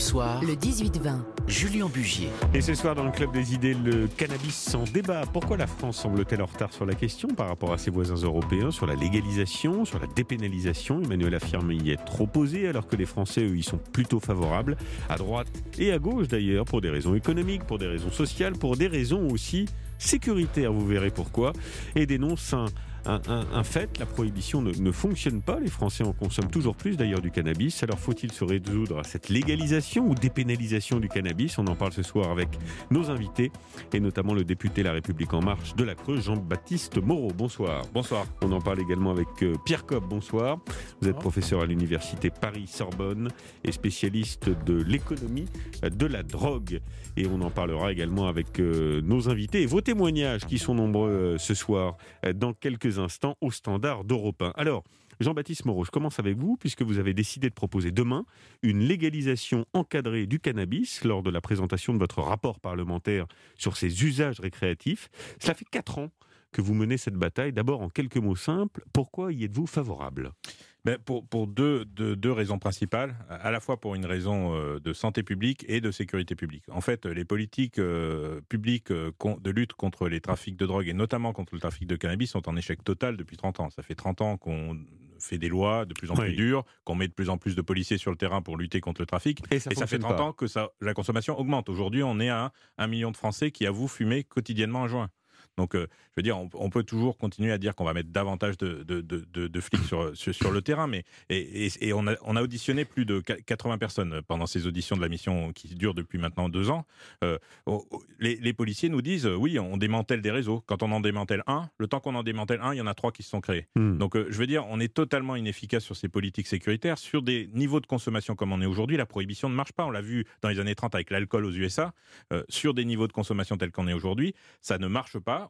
Europe Soir, le 18-20. Julien Bugier. Et ce soir, dans le Club des idées, le cannabis sans débat. Pourquoi la France semble-t-elle en retard sur la question par rapport à ses voisins européens sur la légalisation, sur la dépénalisation? Emmanuel affirme y être opposé, alors que les Français, eux, y sont plutôt favorables, à droite et à gauche d'ailleurs, pour des raisons économiques, pour des raisons sociales, pour des raisons aussi sécuritaires, vous verrez pourquoi, et dénonce un un, fait, la prohibition ne, fonctionne pas. Les Français en consomment toujours plus d'ailleurs du cannabis. Alors faut-il se résoudre à cette légalisation ou dépénalisation du cannabis? On en parle ce soir avec nos invités et notamment le député La République En Marche de la Creuse, Jean-Baptiste Moreau. Bonsoir. Bonsoir. On en parle également avec euh, Pierre Cobb. Bonsoir. Vous êtes professeur à l'université Paris-Sorbonne et spécialiste de l'économie de la drogue. Et on en parlera également avec euh, nos invités et vos témoignages qui sont nombreux euh, ce soir dans quelques instants au standard d'Europe 1. Alors, Jean-Baptiste Moreau, je commence avec vous, puisque vous avez décidé de proposer demain une légalisation encadrée du cannabis lors de la présentation de votre rapport parlementaire sur ses usages récréatifs. Cela fait quatre ans que vous menez cette bataille. D'abord, en quelques mots simples, pourquoi y êtes-vous favorable? Ben pour, pour deux, deux, raisons principales, à la fois pour une raison euh, de santé publique et de sécurité publique. En fait, les politiques euh, publiques euh, de lutte contre les trafics de drogue et notamment contre le trafic de cannabis sont en échec total depuis 30 ans. Ça fait 30 ans qu'on fait des lois de plus en plus dures, qu'on met de plus en plus de policiers sur le terrain pour lutter contre le trafic. Et ça, fait 30 ans que ça, la consommation augmente. Aujourd'hui, on est à un million de Français qui avouent fumer quotidiennement un joint. Donc, euh, je veux dire, on, peut toujours continuer à dire qu'on va mettre davantage de, de, de, flics sur, sur, le terrain, mais et, et, on, a, on, a, auditionné plus de 80 personnes pendant ces auditions de la mission qui durent depuis maintenant deux ans. Euh, les, les, policiers nous disent, euh, oui, on démantèle des réseaux. Quand on en démantèle un, le temps qu'on en démantèle un, il y en a trois qui se sont créés. Hmm. Donc, je veux dire, on est totalement inefficace sur ces politiques sécuritaires. Sur des niveaux de consommation comme on est aujourd'hui, la prohibition ne marche pas. On l'a vu dans les années 30 avec l'alcool aux USA. sur des niveaux de consommation tels qu'on est aujourd'hui, ça ne marche pas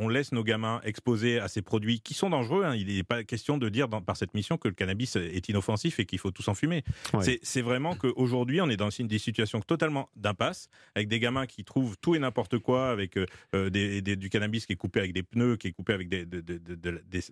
on laisse nos gamins exposés à ces produits qui sont dangereux. Hein. Il n'est pas question de dire par cette mission que le cannabis est inoffensif et qu'il faut tous en fumer. C'est vraiment qu'aujourd'hui, on est dans une, des situations totalement d'impasse, avec des gamins qui trouvent tout et n'importe quoi, avec euh, euh, du cannabis qui est coupé avec des pneus, qui est coupé avec de,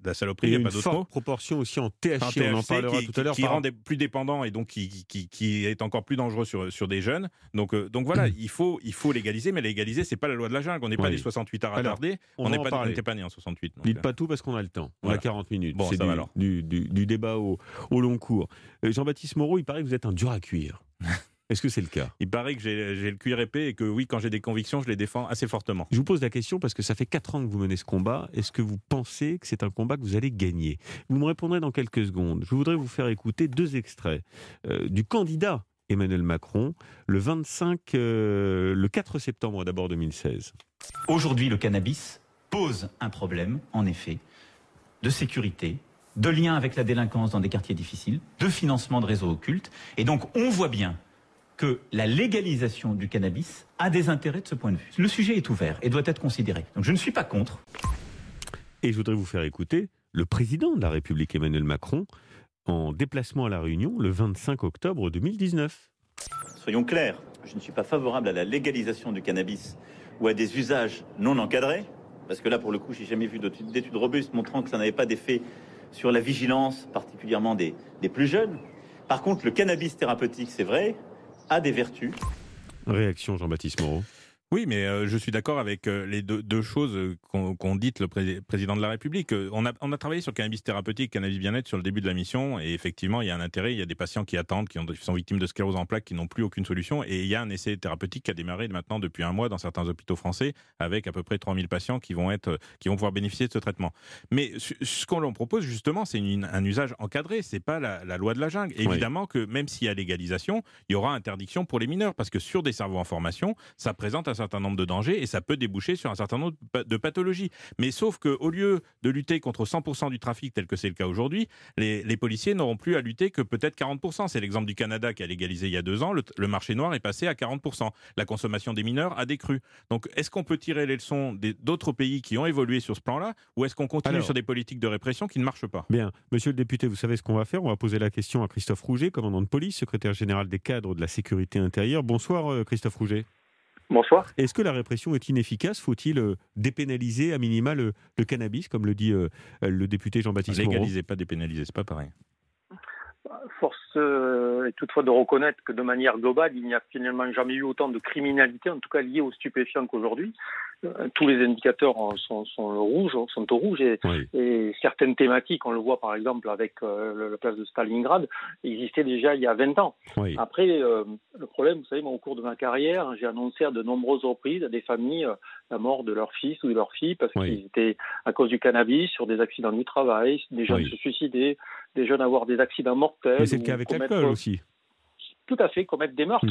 la saloperie. Il y a, une forte proportion aussi en THC, on en parlera qui, tout à l'heure. Qui, rend plus dépendants et donc qui, qui, est encore plus dangereux sur, sur des jeunes. Donc, euh, donc voilà, il, faut, il faut légaliser, mais légaliser, c'est pas la loi de la jungle. On n'est pas des 68 à retarder. on n'est pas, n'était pas né en 68. Dites pas tout parce qu'on a le temps. On a 40 minutes. Bon, c'est du, du, du, débat au, au long cours. Euh, Jean-Baptiste Moreau, il paraît que vous êtes un dur à cuire. Est-ce que c'est le cas? Il paraît que j'ai le cuir épais et que oui, quand j'ai des convictions, je les défends assez fortement. Je vous pose la question parce que ça fait 4 ans que vous menez ce combat. Est-ce que vous pensez que c'est un combat que vous allez gagner? Vous me répondrez dans quelques secondes. Je voudrais vous faire écouter deux extraits euh, du candidat Emmanuel Macron le 25, euh, le 4 septembre d'abord 2016. Aujourd'hui, le cannabis pose un problème, en effet, de sécurité, de lien avec la délinquance dans des quartiers difficiles, de financement de réseaux occultes. Et donc, on voit bien que la légalisation du cannabis a des intérêts de ce point de vue. Le sujet est ouvert et doit être considéré. Donc, je ne suis pas contre. Et je voudrais vous faire écouter le président de la République, Emmanuel Macron, en déplacement à La Réunion le 25 octobre 2019. Soyons clairs, je ne suis pas favorable à la légalisation du cannabis ou à des usages non encadrés parce que là, pour le coup, j'ai jamais vu d'études robustes montrant que ça n'avait pas d'effet sur la vigilance, particulièrement des, des plus jeunes. Par contre, le cannabis thérapeutique, c'est vrai, a des vertus. Réaction, Jean-Baptiste Moreau. Oui, mais euh, je suis d'accord avec euh, les deux, choses euh, qu'ont dites le président de la République. On a, on a travaillé sur le cannabis thérapeutique, cannabis bien-être sur le début de la mission, et effectivement, il y a un intérêt. Il y a des patients qui attendent, qui, ont, sont victimes de sclérose en plaques, qui n'ont plus aucune solution, et il y a un essai thérapeutique qui a démarré maintenant depuis un mois dans certains hôpitaux français, avec à peu près 3000 patients qui vont être, qui vont pouvoir bénéficier de ce traitement. Mais ce qu'on leur propose justement, c'est un usage encadré. C'est pas la, loi de la jungle. Évidemment que même s'il y a légalisation, il y aura interdiction pour les mineurs, parce que sur des cerveaux en formation, ça présente un certain nombre de dangers et ça peut déboucher sur un certain nombre de pathologies. Mais sauf qu'au lieu de lutter contre 100% du trafic tel que c'est le cas aujourd'hui, les, policiers n'auront plus à lutter que peut-être 40%. C'est l'exemple du Canada qui a légalisé il y a deux ans. Le, marché noir est passé à 40%. La consommation des mineurs a décru. Donc est-ce qu'on peut tirer les leçons d'autres pays qui ont évolué sur ce plan-là ou est-ce qu'on continue sur des politiques de répression qui ne marchent pas? Bien. Monsieur le député, vous savez ce qu'on va faire? On va poser la question à Christophe Rouget, commandant de police, secrétaire général des cadres de la sécurité intérieure. Bonsoir euh, Christophe Rouget. Bonsoir. Est-ce que la répression est inefficace? Faut-il euh, dépénaliser à minima le, cannabis, comme le dit euh, le député Jean-Baptiste Légaliser, pas dépénaliser, c'est pas pareil. Force est toutefois de reconnaître que de manière globale, il n'y a finalement jamais eu autant de criminalité, en tout cas liée aux stupéfiants qu'aujourd'hui. Euh, tous les indicateurs sont, sont sont au rouge et, et, certaines thématiques, on le voit par exemple avec euh, la place de Stalingrad, existaient déjà il y a 20 ans. Après, euh, le problème, vous savez, moi, au cours de ma carrière, j'ai annoncé à de nombreuses reprises à des familles la mort de leur fils ou de leur fille parce qu'ils étaient à cause du cannabis sur des accidents du travail, des jeunes se suicider, des jeunes avoir des accidents mortels. Mais c'est le cas avec l'alcool aussi tout à fait commettre des meurtres.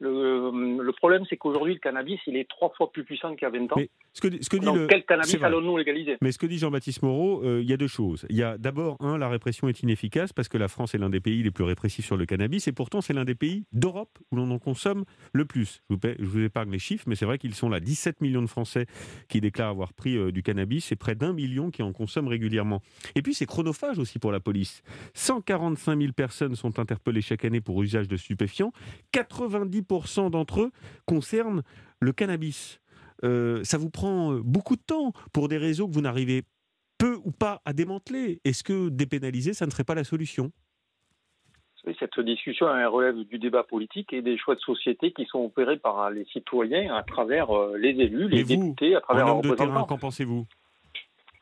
Hmm. Le, le, problème, c'est qu'aujourd'hui, le cannabis, il est trois fois plus puissant qu'il y a 20 ans. Mais ce que, ce que dit Donc, quel cannabis allons-nous légaliser? Mais ce que dit Jean-Baptiste Moreau, euh, il y a deux choses. Il y a d'abord, un, la répression est inefficace parce que la France est l'un des pays les plus répressifs sur le cannabis et pourtant, c'est l'un des pays d'Europe où l'on en consomme le plus. Je vous, je vous épargne les chiffres, mais c'est vrai qu'ils sont là. 17 millions de Français qui déclarent avoir pris euh, du cannabis et près d'un million qui en consomment régulièrement. Et puis, c'est chronophage aussi pour la police. 145 000 personnes sont interpellées chaque année pour usage de stupéfiants. 90% d'entre eux concerne le cannabis. Euh, ça vous prend euh, beaucoup de temps pour des réseaux que vous n'arrivez peu ou pas à démanteler. Est-ce que dépénaliser, ça ne serait pas la solution? Cette discussion relève du débat politique et des choix de société qui sont opérés par les citoyens à travers euh, les élus, les députés, à travers les représentants. Qu'en pensez-vous?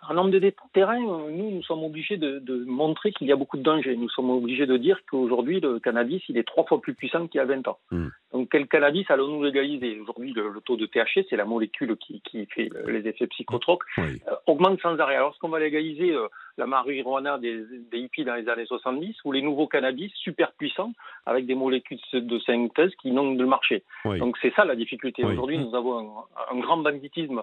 En nombre de terrains, nous, nous sommes obligés de, montrer qu'il y a beaucoup de dangers. Nous sommes obligés de dire qu'aujourd'hui, le cannabis, il est trois fois plus puissant qu'il y a 20 ans. Hmm. Donc, quel cannabis allons-nous légaliser? Aujourd'hui, le, taux de THC, c'est la molécule qui, fait les effets psychotropes, euh, augmente sans arrêt. Alors, est-ce qu'on va légaliser euh, la marijuana des, des, hippies dans les années 70 ou les nouveaux cannabis super puissants avec des molécules de synthèse qui n'ont de marché? Donc, c'est ça la difficulté. Aujourd'hui, nous avons un, grand banditisme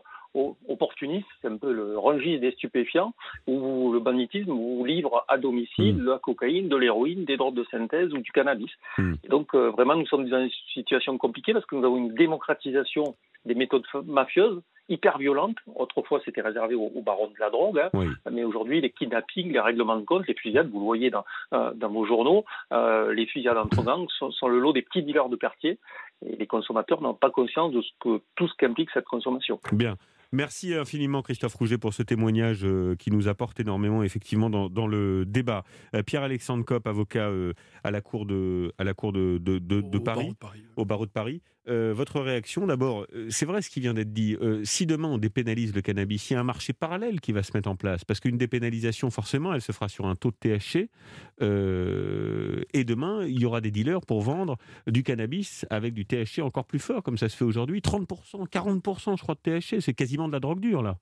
opportuniste, c'est un peu le rangis des stupéfiants, ou le banditisme où livre à domicile de la cocaïne, de l'héroïne, des drogues de synthèse ou du cannabis. Hmm. Et donc, euh, vraiment, nous sommes dans une situation compliquée parce que nous avons une démocratisation des méthodes mafieuses hyper violentes. Autrefois, c'était réservé aux, barons de la drogue, hein. mais aujourd'hui, les kidnappings, les règlements de compte, les fusillades, vous le voyez dans, euh, dans vos journaux, euh, les fusillades entre gangs sont, sont, le lot des petits dealers de quartier et les consommateurs n'ont pas conscience de ce que, tout ce qu'implique cette consommation. Bien. Merci infiniment Christophe Rouget pour ce témoignage euh, qui nous apporte énormément effectivement dans, le débat. Euh, Pierre-Alexandre Kopp, avocat euh, à la cour de, à la cour de, Paris, au barreau de Paris. Euh, votre réaction, d'abord, euh, c'est vrai ce qui vient d'être dit. Euh, si demain on dépénalise le cannabis, il y a un marché parallèle qui va se mettre en place. Parce qu'une dépénalisation, forcément, elle se fera sur un taux de THC. et demain, il y aura des dealers pour vendre du cannabis avec du THC encore plus fort, comme ça se fait aujourd'hui. 30%, 40%, je crois, de THC. C'est quasiment de la drogue dure, là.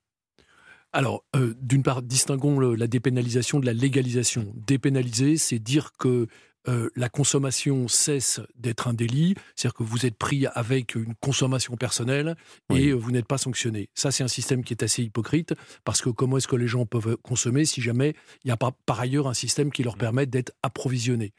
Alors, d'une part, distinguons la dépénalisation de la légalisation. Dépénaliser, c'est dire que euh, la consommation cesse d'être un délit, c'est-à-dire que vous êtes pris avec une consommation personnelle et euh, vous n'êtes pas sanctionné. Ça, c'est un système qui est assez hypocrite parce que comment est-ce que les gens peuvent consommer si jamais il n'y a pas par ailleurs un système qui leur permette d'être approvisionnés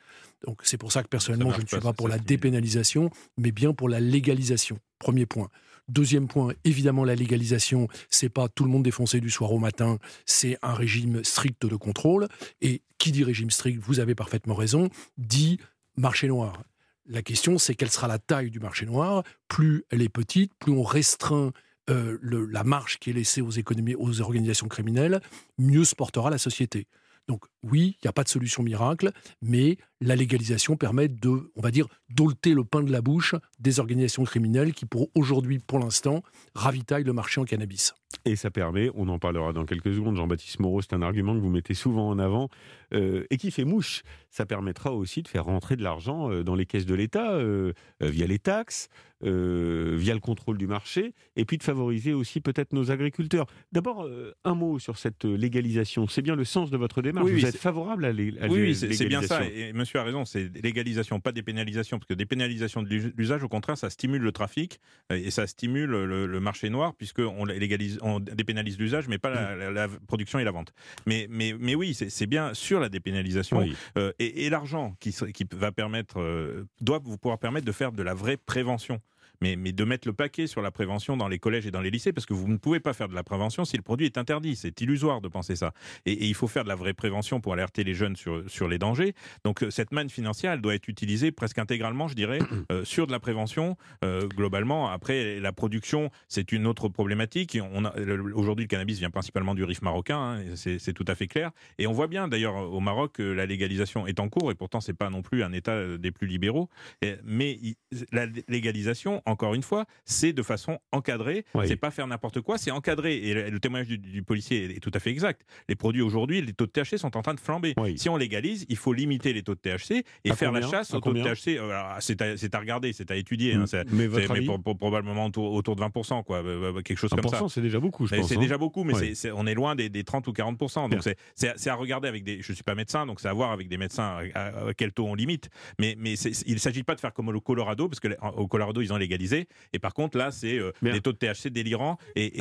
Donc c'est pour ça que personnellement, je ne suis pas pour la dépénalisation, mais bien pour la légalisation. Premier point. Deuxième point, évidemment, la légalisation, c'est pas tout le monde défoncé du soir au matin, c'est un régime strict de contrôle. Et qui dit régime strict, vous avez parfaitement raison, dit marché noir. La question, c'est quelle sera la taille du marché noir. Plus elle est petite, plus on restreint euh, la marge qui est laissée aux économies, aux organisations criminelles, mieux se portera la société. Donc oui, il n'y a pas de solution miracle, mais la légalisation permet de, on va dire, dolter le pain de la bouche des organisations criminelles qui, pour aujourd'hui, pour l'instant, ravitaillent le marché en cannabis. Et ça permet, on en parlera dans quelques secondes, Jean-Baptiste Moreau, c'est un argument que vous mettez souvent en avant euh, et qui fait mouche. Ça permettra aussi de faire rentrer de l'argent euh, dans les caisses de l'État euh, via les taxes, via le contrôle du marché, et puis de favoriser aussi peut-être nos agriculteurs. D'abord, un mot sur cette légalisation. C'est bien le sens de votre démarche. vous êtes favorable à, légalisation Oui, c'est bien ça. Et monsieur a raison, c'est légalisation, pas dépénalisation, parce que dépénalisation de l'usage, au contraire, ça stimule le trafic et ça stimule le, marché noir, puisqu'on légalise, on dépénalise l'usage, mais pas la, production et la vente. Mais, mais, mais oui, c'est bien sur la dépénalisation. Euh, et, l'argent qui, qui va permettre, euh, doit vous pouvoir permettre de faire de la vraie prévention. Mais, mais de mettre le paquet sur la prévention dans les collèges et dans les lycées, parce que vous ne pouvez pas faire de la prévention si le produit est interdit. C'est illusoire de penser ça. Et, il faut faire de la vraie prévention pour alerter les jeunes sur, sur les dangers. Donc euh, cette manne financière, elle doit être utilisée presque intégralement, je dirais, euh, sur de la prévention euh, globalement. Après, la production, c'est une autre problématique. Aujourd'hui, le cannabis vient principalement du Rif marocain, hein, c'est tout à fait clair. Et on voit bien d'ailleurs au Maroc que la légalisation est en cours, et pourtant c'est pas non plus un État des plus libéraux. mais la légalisation, encore une fois, c'est de façon encadrée. C'est pas faire n'importe quoi, c'est encadré. Et le, témoignage du, policier est tout à fait exact. Les produits aujourd'hui, les taux de THC sont en train de flamber. Si on légalise, il faut limiter les taux de THC et faire la chasse aux taux de THC. Euh, c'est à, regarder, c'est à étudier. Hein, mais, votre mais probablement autour, de 20%, quoi, euh, euh, quelque chose comme ça. c'est déjà beaucoup, je pense. C'est hein. déjà beaucoup, mais on est loin des, 30 ou 40%. Donc c'est à regarder avec des. Je suis pas médecin, donc c'est à voir avec des médecins à, quel taux on limite. Mais, mais il ne s'agit pas de faire comme au Colorado, parce que au Colorado ils ont légalisé. Et par contre là, c'est des taux de THC délirants et,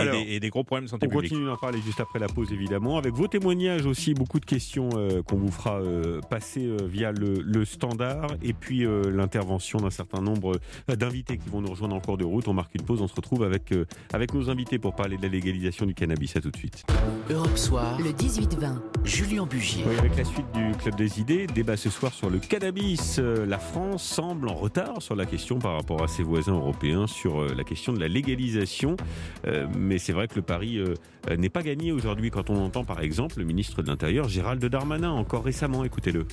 des, gros problèmes de santé publique. On continue d'en parler juste après la pause, évidemment, avec vos témoignages aussi, beaucoup de questions qu'on vous fera passer via le, standard et puis l'intervention d'un certain nombre d'invités qui vont nous rejoindre en cours de route. On marque une pause, on se retrouve avec, avec nos invités pour parler de la légalisation du cannabis. À tout de suite. Europe Soir, le 18-20, Julien Bugier. avec la suite du Club des idées, débat ce soir sur le cannabis. Euh, la France semble en retard sur la question par rapport à ses voisins sur euh, la question de la légalisation. Euh, mais c'est vrai que le pari n'est pas gagné aujourd'hui quand on entend par exemple le ministre de l'Intérieur Gérald Darmanin encore récemment. Écoutez-le.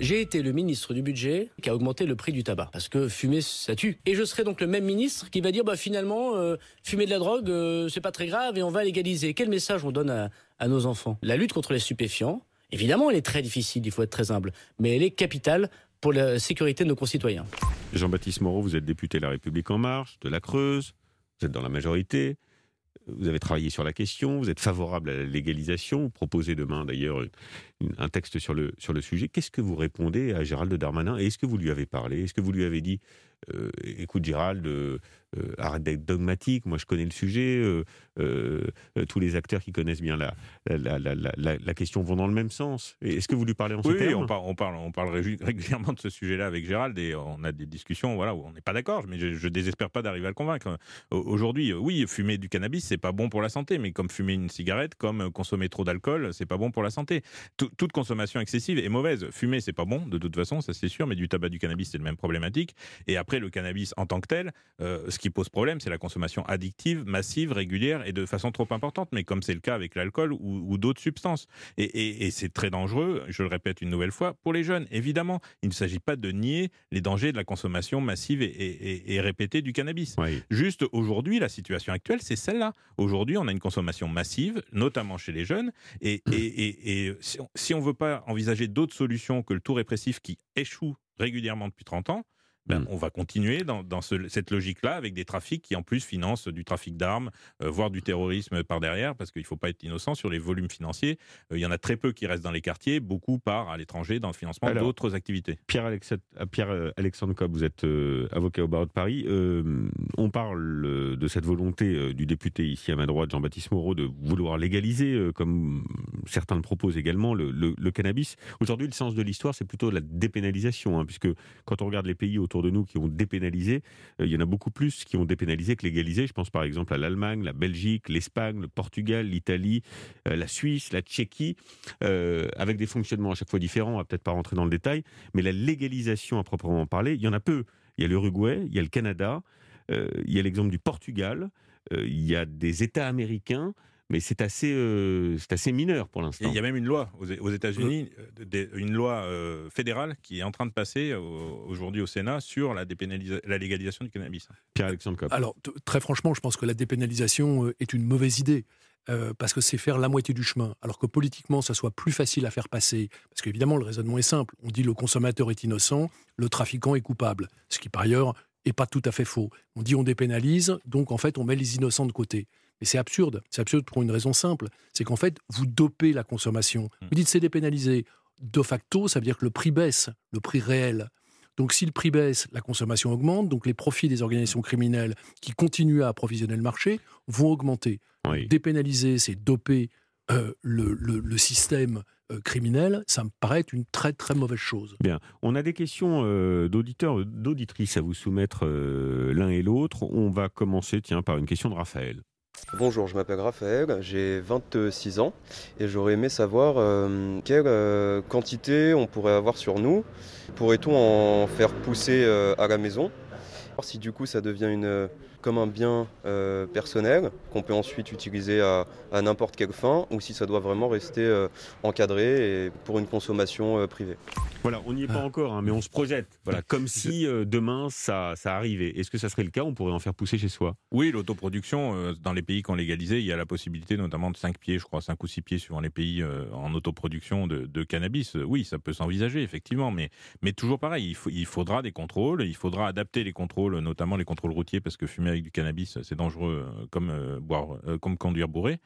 J'ai été le ministre du budget qui a augmenté le prix du tabac parce que fumer ça tue. Et je serai donc le même ministre qui va dire bah finalement euh, fumer de la drogue euh, c'est pas très grave et on va légaliser. Quel message on donne à nos enfants? La lutte contre les stupéfiants, évidemment, elle est très difficile, il faut être très humble, mais elle est capitale pour la sécurité de nos concitoyens. Jean-Baptiste Moreau, vous êtes député de La République en marche, de la Creuse, vous êtes dans la majorité. Vous avez travaillé sur la question, vous êtes favorable à la légalisation, vous proposez demain d'ailleurs un texte sur le, sur le sujet. Qu'est-ce que vous répondez à Gérald Darmanin Est-ce que vous lui avez parlé? Est-ce que vous lui avez dit euh, écoute Gérald, euh, euh, arrête d'être dogmatique, moi je connais le sujet, tous les acteurs qui connaissent bien la, la, question vont dans le même sens. Est-ce que vous lui parlez en ce oui, on, on, parle, on parle régulièrement de ce sujet-là avec Gérald et on a des discussions voilà, où on n'est pas d'accord, mais je, ne désespère pas d'arriver à le convaincre. Aujourd'hui, oui, fumer du cannabis, c'est pas bon pour la santé, mais comme fumer une cigarette, comme consommer trop d'alcool, c'est pas bon pour la santé. Toute consommation excessive est mauvaise. Fumer, c'est pas bon, de toute façon, ça c'est sûr, mais du tabac, du cannabis, c'est le même problématique. Et après, le cannabis en tant que tel, euh, ce qui pose problème, c'est la consommation addictive, massive, régulière et de façon trop importante, mais comme c'est le cas avec l'alcool ou, d'autres substances. Et, c'est très dangereux, je le répète une nouvelle fois, pour les jeunes. Évidemment, il ne s'agit pas de nier les dangers de la consommation massive et, répétée du cannabis. Juste aujourd'hui, la situation actuelle, c'est celle-là. Aujourd'hui, on a une consommation massive, notamment chez les jeunes, et, si on ne veut pas envisager d'autres solutions que le tout répressif qui échoue régulièrement depuis 30 ans, ben, on va continuer dans, cette logique-là avec des trafics qui en plus financent du trafic d'armes, euh, voire du terrorisme par derrière, parce qu'il ne faut pas être innocent sur les volumes financiers. Euh, il y en a très peu qui restent dans les quartiers, beaucoup partent à l'étranger dans le financement d'autres activités. Pierre, euh, Pierre Alexandre Cobb, vous êtes avocat au barreau de Paris. on parle de cette volonté du député ici à ma droite, Jean-Baptiste Moreau, de vouloir légaliser, comme certains le proposent également, le, cannabis. Aujourd'hui, le sens de l'histoire, c'est plutôt la dépénalisation, hein, puisque quand on regarde les pays autour de nous qui ont dépénalisé. Euh, il y en a beaucoup plus qui ont dépénalisé que légalisé. Je pense par exemple à l'Allemagne, la Belgique, l'Espagne, le Portugal, l'Italie, euh, la Suisse, la Tchéquie, euh, avec des fonctionnements à chaque fois différents. On va peut-être pas rentrer dans le détail, mais la légalisation à proprement parler, il y en a peu. Il y a l'Uruguay, il y a le Canada, il y a l'exemple du Portugal, il y a des États américains mais c'est assez, euh, c'est assez mineur pour l'instant. Il y a même une loi aux États-Unis, euh, une loi euh, fédérale qui est en train de passer aujourd'hui au Sénat sur la, la légalisation du cannabis. Pierre-Alexandre Copp. Alors, très franchement, je pense que la dépénalisation est une mauvaise idée. parce que c'est faire la moitié du chemin, alors que politiquement, ça soit plus facile à faire passer. Parce qu'évidemment, le raisonnement est simple. On dit le consommateur est innocent, le trafiquant est coupable. Ce qui, par ailleurs, n'est pas tout à fait faux. On dit on dépénalise, donc en fait, on met les innocents de côté. Mais c'est absurde. C'est absurde pour une raison simple. C'est qu'en fait, vous dopez la consommation. Hmm. Vous dites c'est dépénalisé. De facto, ça veut dire que le prix baisse, le prix réel. Donc si le prix baisse, la consommation augmente, donc les profits des organisations criminelles qui continuent à approvisionner le marché vont augmenter. Dépénaliser, c'est doper le, système criminel, ça me paraît être une très très mauvaise chose. Bien, on a des questions d'auditeurs, d'auditrices à vous soumettre l'un et l'autre. On va commencer, tiens, par une question de Raphaël. Bonjour, je m'appelle Raphaël, j'ai 26 ans et j'aurais aimé savoir euh, quelle euh, quantité on pourrait avoir sur nous. Pourrait-on en faire pousser euh, à la maison? Si du coup ça devient une comme un bien euh, personnel qu'on peut ensuite utiliser à, n'importe quelle fin ou si ça doit vraiment rester euh, encadré et pour une consommation euh, privée. Voilà, on n'y est pas ah. encore, hein, mais on se projette. Voilà, comme si demain ça, ça arrivait. Est-ce que ça serait le cas? On pourrait en faire pousser chez soi? Oui, l'autoproduction, dans les pays qui ont légalisé, il y a la possibilité notamment de 5 pieds, je crois, 5 ou 6 pieds suivant les pays en autoproduction de, de, cannabis. Oui, ça peut s'envisager, effectivement, mais, mais toujours pareil, il, faut, il faudra des contrôles, il faudra adapter les contrôles, notamment les contrôles routiers, parce que fumer avec du cannabis, c'est dangereux euh, comme euh, boire, euh, comme conduire bourré.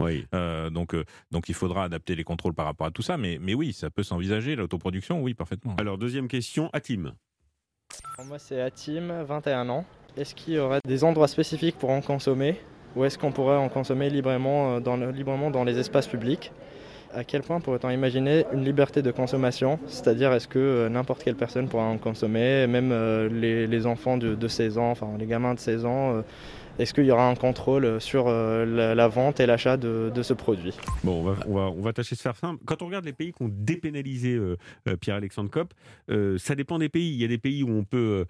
donc, donc il faudra adapter les contrôles par rapport à tout ça. Mais, mais oui, ça peut s'envisager l'autoproduction, oui, parfaitement. Alors deuxième question, Atim. Moi c'est Atim, 21 ans. Est-ce qu'il y aurait des endroits spécifiques pour en consommer ou est-ce qu'on pourrait en consommer librement dans, librement dans les espaces publics? À quel point pourrait-on imaginer une liberté de consommation C'est-à-dire, est-ce que euh, n'importe quelle personne pourra en consommer, même euh, les, enfants de, 16 ans, enfin les gamins de 16 ans euh, est-ce qu'il y aura un contrôle sur la, vente et l'achat de, ce produit? Bon, on va, on, va, on va, tâcher de se faire simple. Quand on regarde les pays qui ont dépénalisé Pierre-Alexandre Kopp, ça dépend des pays. Il y a des pays où on peut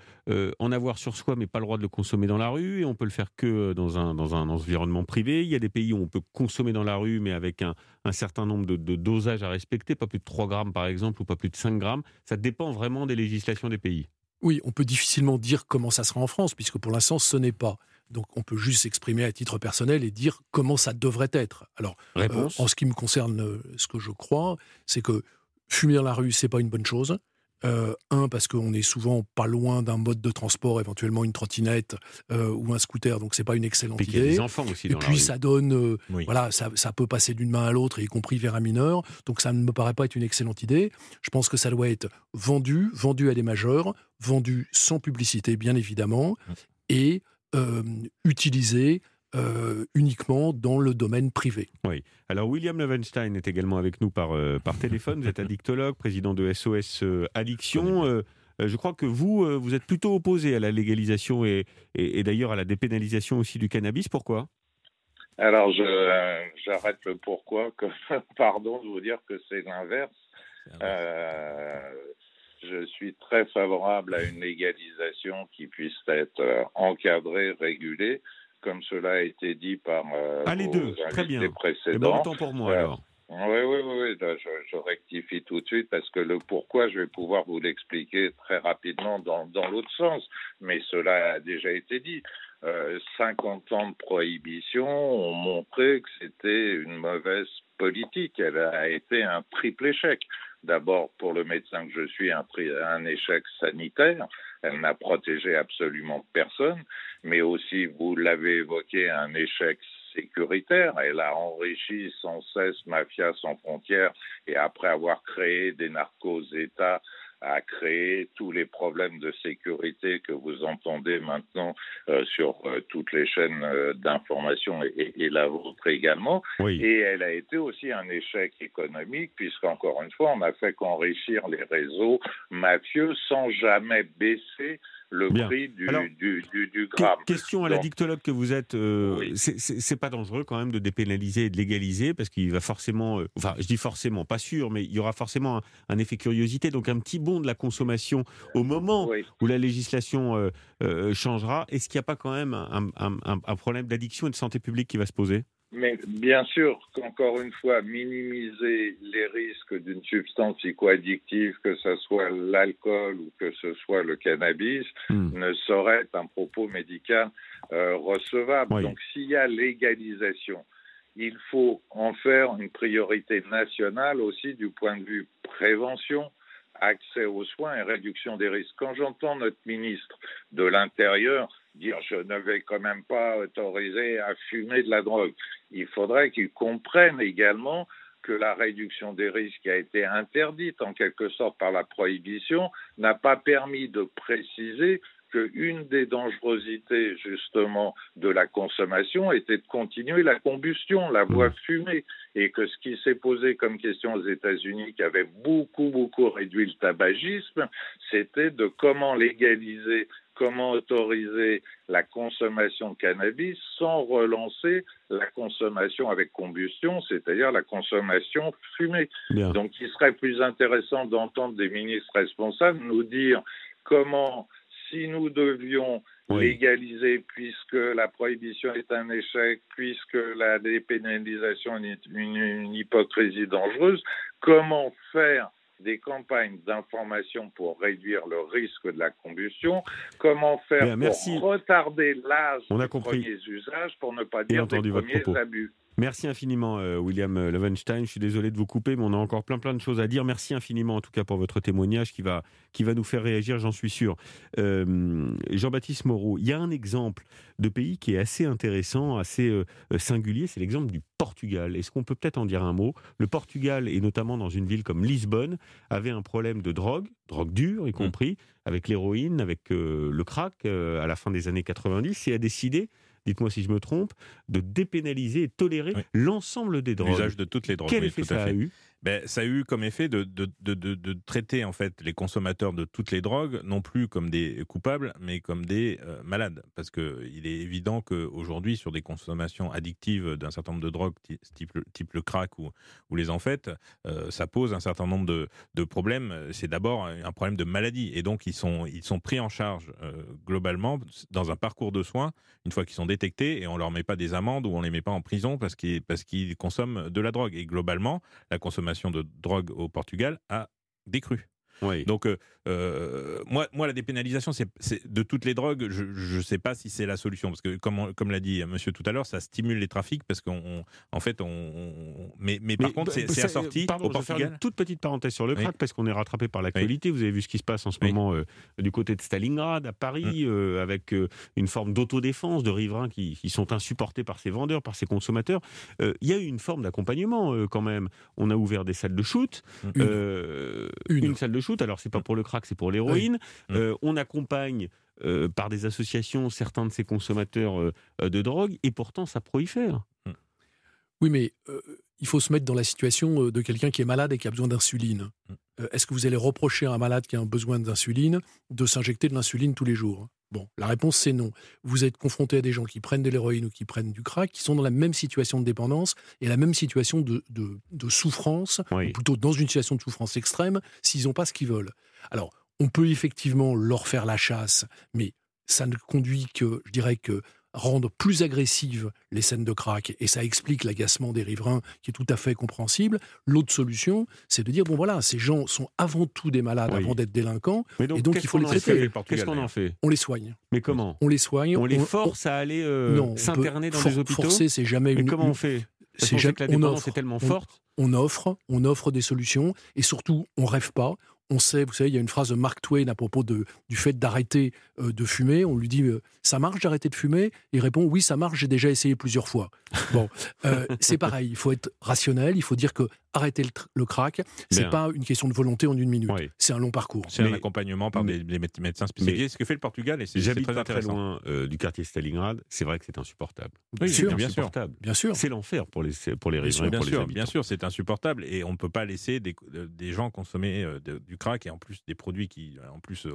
en avoir sur soi, mais pas le droit de le consommer dans la rue, et on peut le faire que dans un, dans un environnement privé. Il y a des pays où on peut consommer dans la rue, mais avec un, un certain nombre de, dosages à respecter, pas plus de 3 grammes par exemple, ou pas plus de 5 grammes. Ça dépend vraiment des législations des pays. Oui, on peut difficilement dire comment ça sera en France, puisque pour l'instant, ce n'est pas. Donc on peut juste s'exprimer à titre personnel et dire comment ça devrait être. Alors, euh, en ce qui me concerne, euh, ce que je crois, c'est que fumer dans la rue, c'est pas une bonne chose. Euh, un, parce qu'on est souvent pas loin d'un mode de transport, éventuellement une trottinette euh, ou un scooter, donc c'est pas une excellente idée. Il y a des enfants aussi Et puis ça donne, euh, voilà, ça, ça, peut passer d'une main à l'autre, y compris vers un mineur. Donc ça ne me paraît pas être une excellente idée. Je pense que ça doit être vendu, vendu à des majeurs, vendu sans publicité, bien évidemment, mmh. et utilisé euh, uniquement dans le domaine privé. Oui. Alors William Levenstein est également avec nous par, euh, par téléphone. Vous êtes addictologue, président de SOS euh, Addiction. je crois que vous, vous êtes plutôt opposé à la légalisation et, et, d'ailleurs à la dépénalisation aussi du cannabis. Pourquoi? Alors j'arrête le pourquoi. Que, pardon de vous dire que c'est l'inverse. Je suis très favorable à une légalisation qui puisse être encadrée, régulée comme cela a été dit par euh, ah, les deux, très bien. précédents. temps pour moi euh, alors. Oui, oui, oui, je, rectifie tout de suite parce que le pourquoi, je vais pouvoir vous l'expliquer très rapidement dans, dans l'autre sens, mais cela a déjà été dit. 50 euh, ans de prohibition ont montré que c'était une mauvaise politique. Elle a été un triple échec. D'abord, pour le médecin que je suis, un, un échec sanitaire. Elle n'a protégé absolument personne, mais aussi, vous l'avez évoqué, un échec sécuritaire. Elle a enrichi sans cesse Mafia sans frontières et après avoir créé des narcos-États a créé tous les problèmes de sécurité que vous entendez maintenant euh, sur euh, toutes les chaînes euh, d'information et, et, la vôtre également. Et elle a été aussi un échec économique puisqu'encore une fois, on n'a fait qu'enrichir les réseaux mafieux sans jamais baisser le prix du, du, du, gramme. Question à la dictologue que vous êtes, euh, c'est pas dangereux quand même de dépénaliser et de légaliser parce qu'il va forcément, euh, enfin je dis forcément, pas sûr, mais il y aura forcément un, effet curiosité, donc un petit bond de la consommation au moment où la législation euh, changera. Est-ce qu'il n'y a pas quand même un, un problème d'addiction et de santé publique qui va se poser? Mais bien sûr qu'encore une fois, minimiser les risques d'une substance psychoaddictive, que ce soit l'alcool ou que ce soit le cannabis, hmm. ne saurait être un propos médical euh, recevable. Donc s'il y a légalisation, il faut en faire une priorité nationale aussi du point de vue prévention, accès aux soins et réduction des risques. Quand j'entends notre ministre de l'Intérieur dire je ne vais quand même pas autoriser à fumer de la drogue, il faudrait qu'ils comprennent également que la réduction des risques qui a été interdite en quelque sorte par la prohibition n'a pas permis de préciser qu'une des dangerosités justement de la consommation était de continuer la combustion, la voie mmh. fumée, et que ce qui s'est posé comme question aux États-Unis, qui avait beaucoup, beaucoup réduit le tabagisme, c'était de comment légaliser comment autoriser la consommation de cannabis sans relancer la consommation avec combustion, c'est-à-dire la consommation fumée. Donc il serait plus intéressant d'entendre des ministres responsables nous dire comment, si nous devions légaliser, puisque la prohibition est un échec, puisque la dépénalisation est une hypocrisie dangereuse, comment faire des campagnes d'information pour réduire le risque de la combustion, comment faire pour retarder l'âge des premiers usages pour ne pas dire des premiers abus? Merci infiniment, euh, William Levenstein. Je suis désolé de vous couper, mais on a encore plein plein de choses à dire. Merci infiniment, en tout cas, pour votre témoignage qui va, qui va nous faire réagir, j'en suis sûr. Euh, Jean-Baptiste Moreau, il y a un exemple de pays qui est assez intéressant, assez euh, singulier, c'est l'exemple du Portugal. Est-ce qu'on peut peut-être en dire un mot? Le Portugal, et notamment dans une ville comme Lisbonne, avait un problème de drogue, drogue dure y mmh. compris, avec l'héroïne, avec le crack à la fin des années 90, et a décidé dites-moi si je me trompe, de dépénaliser et tolérer l'ensemble des drogues. L'usage de toutes les drogues. Quel effet ça a eu? Ben, ça a eu comme effet de, de, de, de, traiter en fait les consommateurs de toutes les drogues non plus comme des coupables, mais comme des euh, malades. Parce que il est évident qu'aujourd'hui, sur des consommations addictives d'un certain nombre de drogues, type, le crack ou, ou les amphètes, euh, ça pose un certain nombre de, de problèmes. C'est d'abord un problème de maladie, et donc ils sont ils sont pris en charge euh, globalement dans un parcours de soins une fois qu'ils sont détectés, et on leur met pas des amendes ou on les met pas en prison parce qu'ils parce qu'ils consomment de la drogue. Et globalement, la consommation de drogue au Portugal a décru. Donc, euh, euh, moi, moi, la dépénalisation, c'est de toutes les drogues. Je ne sais pas si c'est la solution parce que, comme, comme l'a dit Monsieur tout à l'heure, ça stimule les trafics parce qu'en en fait, on, mais, mais par contre, c'est assorti pardon, au Portugal. Faire une toute petite parenthèse sur le crack parce qu'on est rattrapé par l'actualité. Vous avez vu ce qui se passe en ce moment euh, du côté de Stalingrad, à Paris, mm. avec une forme d'autodéfense de riverains qui, qui, sont insupportés par ces vendeurs, par ces consommateurs. Il y a eu une forme d'accompagnement quand même. On a ouvert des salles de shoot, mm. une. une salle de shoot alors, c'est pas mm. pour le crack, c'est pour l'héroïne. Mm. Euh, on accompagne euh, par des associations certains de ces consommateurs euh, de drogue, et pourtant, ça prolifère. Mm. Oui, mais il faut se mettre dans la situation de quelqu'un qui est malade et qui a besoin d'insuline. Est-ce que vous allez reprocher à un malade qui a besoin d'insuline de s'injecter de l'insuline tous les jours? Bon, la réponse c'est non. Vous êtes confronté à des gens qui prennent de l'héroïne ou qui prennent du crack, qui sont dans la même situation de dépendance et la même situation de, souffrance, ou plutôt dans une situation de souffrance extrême, s'ils n'ont pas ce qu'ils veulent. Alors, on peut effectivement leur faire la chasse, mais ça ne conduit que, je dirais que rendre plus agressives les scènes de crack, et ça explique l'agacement des riverains qui est tout à fait compréhensible. L'autre solution, c'est de dire, bon voilà, ces gens sont avant tout des malades avant d'être délinquants, et donc il faut les traiter. Qu'est-ce qu'on en fait? On les soigne. Mais comment? On les soigne. On les force à aller euh, s'interner dans des hôpitaux? Forcer, c'est jamais Mais comment on fait? c'est que la on offre, est tellement forte. On offre, on offre des solutions, et surtout, on rêve pas, on sait, vous savez, il y a une phrase de Mark Twain à propos du fait d'arrêter euh, de fumer. On lui dit euh, Ça marche d'arrêter de fumer? Il répond Oui, ça marche, j'ai déjà essayé plusieurs fois. Bon, euh, c'est pareil, il faut être rationnel, il faut dire que arrêter le, crack, c'est pas une question de volonté en une minute. C'est un long parcours. C'est un accompagnement par des, médecins spécialisés. Ce que fait le Portugal, et c'est très pas très loin du quartier Stalingrad, c'est vrai que c'est insupportable. Oui, c'est bien insupportable. Bien sûr. C'est l'enfer pour les, pour les riverains bien pour sûr, les habitants. Bien sûr, c'est insupportable et on ne peut pas laisser des, des gens consommer du crack et en plus des produits qui, en plus,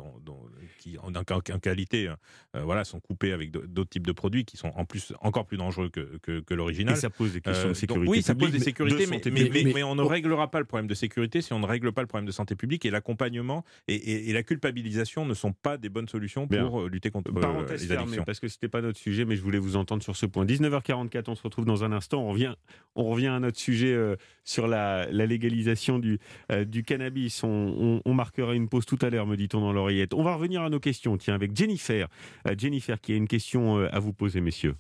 qui en, en qualité, euh, voilà, sont coupés avec d'autres types de produits qui sont en plus encore plus dangereux que, que, l'original. Et ça pose des questions de euh, sécurité. oui, ça pose des sécurités, mais, mais, mais, on ne réglera pas le problème de sécurité si on ne règle pas le problème de santé publique et l'accompagnement et, et, la culpabilisation ne sont pas des bonnes solutions pour euh, lutter contre les addictions. parce que c'était pas notre sujet, mais je voulais vous entendre sur ce point. 19h44, on se retrouve dans un instant. On revient, on revient à notre sujet sur la, la, légalisation du, du cannabis. On, on marquera une pause tout à l'heure, me dit-on dans l'oreillette. On va revenir à nos questions, tiens, avec Jennifer. Euh, Jennifer qui a une question euh, à vous poser, messieurs.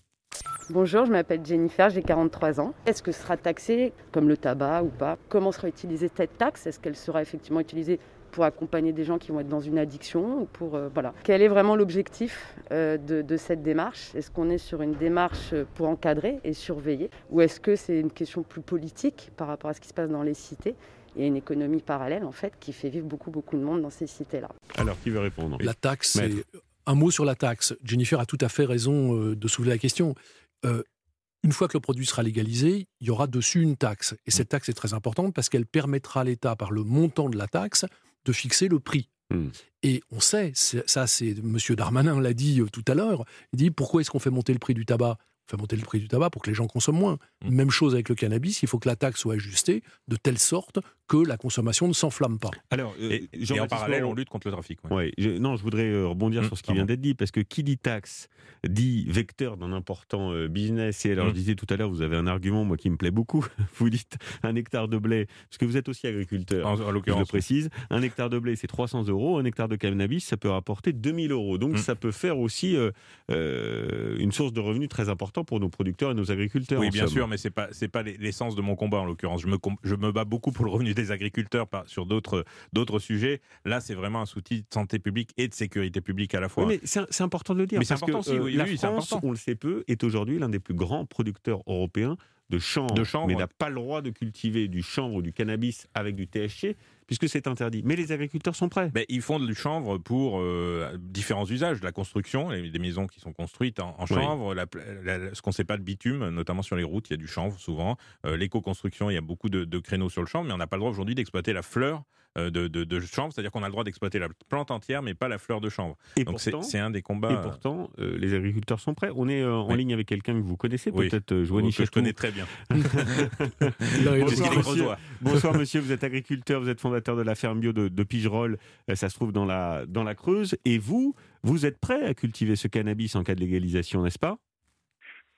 Bonjour, je m'appelle Jennifer, j'ai 43 ans. Est-ce que ce sera taxé comme le tabac ou pas? Comment sera utilisée cette taxe? Est-ce qu'elle sera effectivement utilisée pour accompagner des gens qui vont être dans une addiction ou pour euh, voilà. Quel est vraiment l'objectif de, cette démarche? Est-ce qu'on est sur une démarche pour encadrer et surveiller? Ou est-ce que c'est une question plus politique par rapport à ce qui se passe dans les cités? Il y a une économie parallèle en fait qui fait vivre beaucoup beaucoup de monde dans ces cités-là. Alors qui veut répondre? La taxe, c'est un mot sur la taxe. Jennifer a tout à fait raison de soulever la question. une fois que le produit sera légalisé, il y aura dessus une taxe. Et cette taxe est très importante parce qu'elle permettra à l'État, par le montant de la taxe, de fixer le prix. Hmm. Et on sait, ça c'est M. Darmanin l'a dit tout à l'heure, il dit pourquoi est-ce qu'on fait monter le prix du tabac? Fait monter le prix du tabac pour que les gens consomment moins. Mmh. Même chose avec le cannabis, il faut que la taxe soit ajustée de telle sorte que la consommation ne s'enflamme pas. Alors, euh, et, en parallèle, on lutte contre le trafic. Ouais. non, je voudrais euh, rebondir mmh, sur ce qui vient d'être dit, parce que qui dit taxe dit vecteur d'un important euh, business. Et alors, mmh. je disais tout à l'heure, vous avez un argument, moi, qui me plaît beaucoup. vous dites un hectare de blé, parce que vous êtes aussi agriculteur, en, je le précise. Un hectare de blé, c'est 300 euros. Un hectare de cannabis, ça peut rapporter 2000 euros. Donc, ça peut faire aussi une source de revenus très important pour nos producteurs et nos agriculteurs. Oui, bien sûr, mais c'est pas c'est pas l'essence de mon combat en l'occurrence. Je me je me bats beaucoup pour le revenu des agriculteurs sur d'autres d'autres sujets. Là, c'est vraiment un outil de santé publique et de sécurité publique à la fois. mais c'est important de le dire. Mais c'est important aussi. Euh, oui, la France, on le sait peu, est aujourd'hui l'un des plus grands producteurs européens de chanvre, de chanvre mais n'a pas le droit de cultiver du chanvre ou du cannabis avec du THC puisque c'est interdit. Mais les agriculteurs sont prêts. Mais ils font du chanvre pour euh, différents usages, la construction, des maisons qui sont construites en, chanvre, ce qu'on ne sait pas de bitume, notamment sur les routes, il y a du chanvre souvent. Euh, l'éco-construction, il y a beaucoup de, de, créneaux sur le chanvre, mais on n'a pas le droit aujourd'hui d'exploiter la fleur euh, de, chanvre, c'est-à-dire qu'on a le droit d'exploiter la plante entière, mais pas la fleur de chanvre. Et Donc c'est un des combats. Et pourtant, euh, les agriculteurs sont prêts. On est euh, en ligne avec quelqu'un que vous connaissez, peut-être Joanie Que je connais très bien. Bonsoir, monsieur. Bonsoir, monsieur. Vous êtes agriculteur, vous êtes fondateur de la ferme bio de, de Pigerolles. Ça se trouve dans la, dans la Creuse. Et vous, vous êtes prêt à cultiver ce cannabis en cas de légalisation, n'est-ce pas?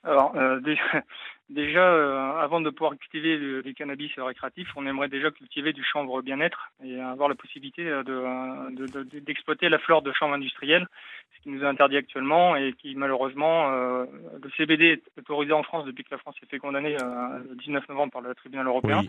Alors, déjà, Déjà, euh, avant de pouvoir cultiver du, cannabis récréatif, on aimerait déjà cultiver du chanvre bien-être et avoir la possibilité d'exploiter de, de, la fleur de chanvre industriel, ce qui nous est interdit actuellement et qui malheureusement, euh, le CBD est autorisé en France depuis que la France s'est fait condamner euh, le 19 novembre par le tribunal européen.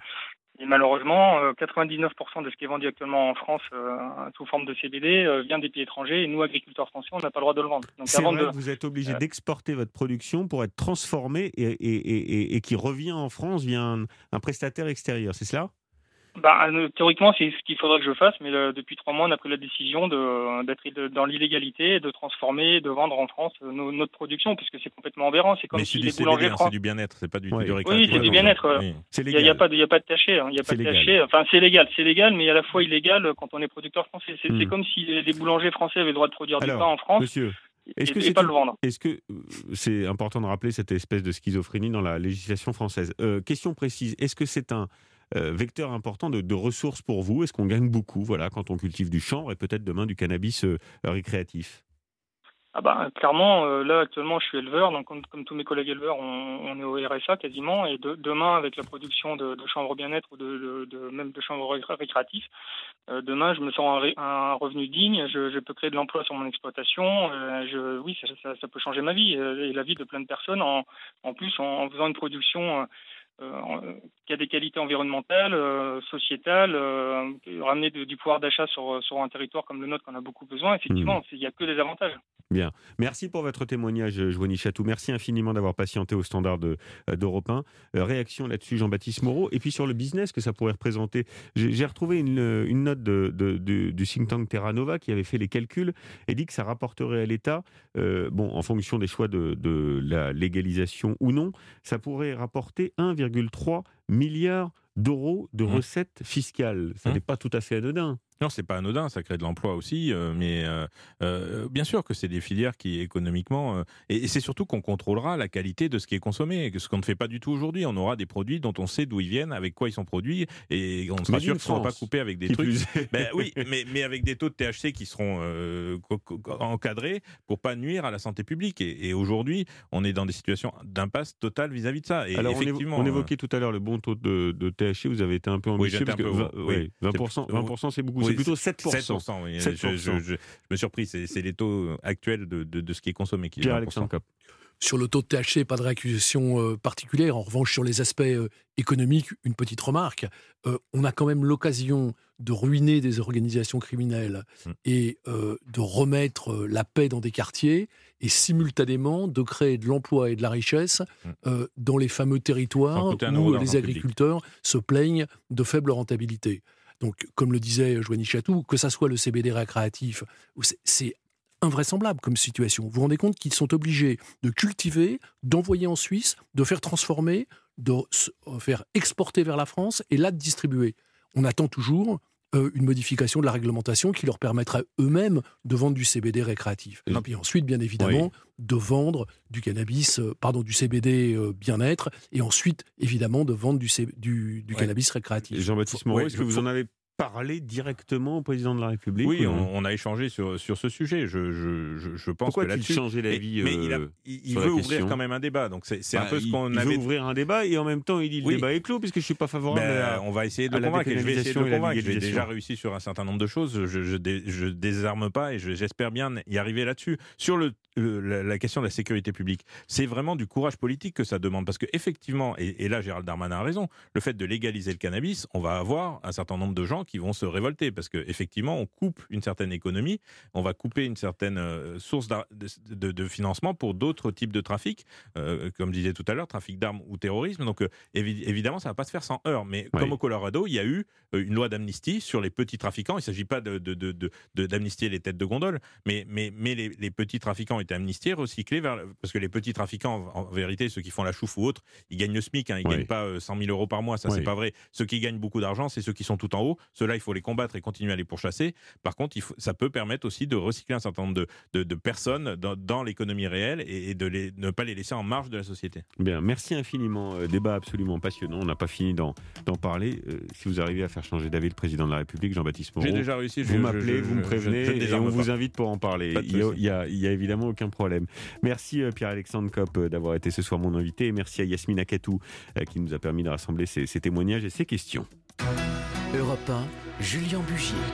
Et malheureusement, 99% euh, de ce qui est vendu actuellement en France euh, sous forme de CBD euh, vient des pays étrangers. Et nous, agriculteurs français, on n'a pas le droit de le vendre. Donc, vous êtes obligé d'exporter votre production pour être transformée et, qui revient en France via un prestataire extérieur, c'est cela? Bah, euh, théoriquement, c'est ce qu'il faudrait que je fasse, mais euh, depuis trois mois, on a pris la décision d'être dans l'illégalité, de transformer, de vendre en France euh, notre production, puisque c'est complètement aberrant. C'est comme si les boulangers C'est du bien-être, c'est pas du, oui. du Oui, c'est du bien-être. Il n'y a, pas de, y a pas de taché. Hein. Y a pas de taché. Enfin, c'est légal, c'est légal, mais à la fois illégal quand on est producteur français. C'est hmm. comme si les boulangers français avaient le droit de produire du pain en France. Monsieur. Est-ce que c'est Est-ce que c'est important de rappeler cette espèce de schizophrénie dans la législation française? Question précise. Est-ce que c'est un euh, vecteur important de, ressources pour vous. Est-ce qu'on gagne beaucoup voilà, quand on cultive du chanvre et peut-être demain du cannabis euh, récréatif? Ah bah, clairement, euh, là actuellement je suis éleveur, donc comme, tous mes collègues éleveurs, on, est au RSA quasiment, et demain avec la production de, chanvre bien-être ou de, même de chanvre récréatif, demain je me sens un, revenu digne, je, peux créer de l'emploi sur mon exploitation, je, oui ça, peut changer ma vie et la vie de plein de personnes en, plus en faisant une production euh, qui a des qualités environnementales, euh, sociétales, euh, ramener du pouvoir d'achat sur, sur un territoire comme le nôtre qu'on a beaucoup besoin, effectivement, hmm. il n'y a que des avantages. Bien. Merci pour votre témoignage, Joanie Chatou. Merci infiniment d'avoir patienté au standard d'Europe 1. réaction là-dessus, Jean-Baptiste Moreau. Et puis sur le business que ça pourrait représenter, j'ai retrouvé une, une note de, du think tank Terra Nova qui avait fait les calculs et dit que ça rapporterait à l'État, bon, en fonction des choix de, de la légalisation ou non, ça pourrait rapporter 1,5 1,3 milliard d'euros de mmh. recettes fiscales. Ça mmh. n'est pas tout à fait anodin. Non, c'est pas anodin, ça crée de l'emploi aussi, euh, mais euh, euh, bien sûr que c'est des filières qui économiquement et, c'est surtout qu'on contrôlera la qualité de ce qui est consommé, ce qu'on ne fait pas du tout aujourd'hui. On aura des produits dont on sait d'où ils viennent, avec quoi ils sont produits, et on sera sûr qu'ils ne seront pas coupés avec des trucs. ben, oui, mais, mais avec des taux de THC qui seront encadrés pour pas nuire à la santé publique. Et, aujourd'hui, on est dans des situations d'impasse totale vis-à-vis de ça. Et Alors effectivement, on, évoquait tout à l'heure le bon taux de, de, THC. Vous avez été un peu ambitieux oui, parce que 20%, 20 c'est beaucoup c'est plutôt 7%. 7%, oui. Je, me suis surpris, c'est les taux actuels de, de, ce qui est consommé qui est Sur le taux de THC, pas de réaccusation euh, particulière. En revanche, sur les aspects euh, économiques, une petite remarque. Euh, on a quand même l'occasion de ruiner des organisations criminelles mm. et de remettre la paix dans des quartiers et simultanément de créer de l'emploi et de la richesse mm. dans les fameux territoires où les agriculteurs se plaignent de faible rentabilité. Donc, comme le disait Joanie Chatou, que ça soit le CBD récréatif, c'est invraisemblable comme situation. Vous vous rendez compte qu'ils sont obligés de cultiver, d'envoyer en Suisse, de faire transformer, de faire exporter vers la France et là de distribuer. On attend toujours euh, une modification de la réglementation qui leur permettrait eux-mêmes de vendre du CBD récréatif. Et puis ensuite, bien évidemment, de vendre du cannabis, euh, pardon, du CBD euh, bien-être, et ensuite, évidemment, de vendre du, du, du cannabis récréatif. Jean-Baptiste Moreau, est-ce que vous en avez parler directement au président de la République Oui, on, a échangé sur, sur ce sujet. Je, je, je pense Pourquoi que là-dessus. changer d'avis Mais, il, euh, il, veut ouvrir quand même un débat. Donc c'est un bah, peu ce qu'on avait. Il veut ouvrir un débat et en même temps il dit le débat est clos puisque je suis pas favorable. Ben, à, on va essayer de le convaincre. je vais essayer de le convaincre. J'ai déjà réussi sur un certain nombre de choses. Je, je, je désarme pas et j'espère bien y arriver là-dessus. Sur le la, question de la sécurité publique. C'est vraiment du courage politique que ça demande. Parce que effectivement, et, là Gérald Darmanin a raison, le fait de légaliser le cannabis, on va avoir un certain nombre de gens qui vont se révolter. Parce qu'effectivement, on coupe une certaine économie, on va couper une certaine euh, source de, financement pour d'autres types de trafic, euh, comme disait tout à l'heure, trafic d'armes ou terrorisme. Donc euh, évidemment, ça ne va pas se faire sans heurts. Mais comme au Colorado, il y a eu une loi d'amnistie sur les petits trafiquants. Il ne s'agit pas d'amnistier les têtes de gondole, mais, mais, mais les, les petits trafiquants été amnistiés, recyclés, vers, parce que les petits trafiquants, en, vérité, ceux qui font la chouffe ou autre, ils gagnent le SMIC, hein, ils ne gagnent pas 100 000 euros par mois, ça c'est pas vrai. Ceux qui gagnent beaucoup d'argent, c'est ceux qui sont tout en haut. Ceux-là, il faut les combattre et continuer à les pourchasser. Par contre, il faut, ça peut permettre aussi de recycler un certain nombre de, de, personnes dans, dans l'économie réelle et, de les, ne pas les laisser en marge de la société. Bien, merci infiniment. Euh, débat absolument passionnant. On n'a pas fini d'en parler. Euh, si vous arrivez à faire changer d'avis le président de la République, Jean-Baptiste Moreau, j'ai déjà réussi. Vous m'appelez, vous me prévenez et on vous invite pour en parler. Il y, a, évidemment aucun problème. Merci euh, Pierre-Alexandre Kopp d'avoir été ce soir mon invité et merci à Yasmine Akatou qui nous a permis de rassembler ces, ces témoignages et ces questions. Europe 1, Julien Bugier.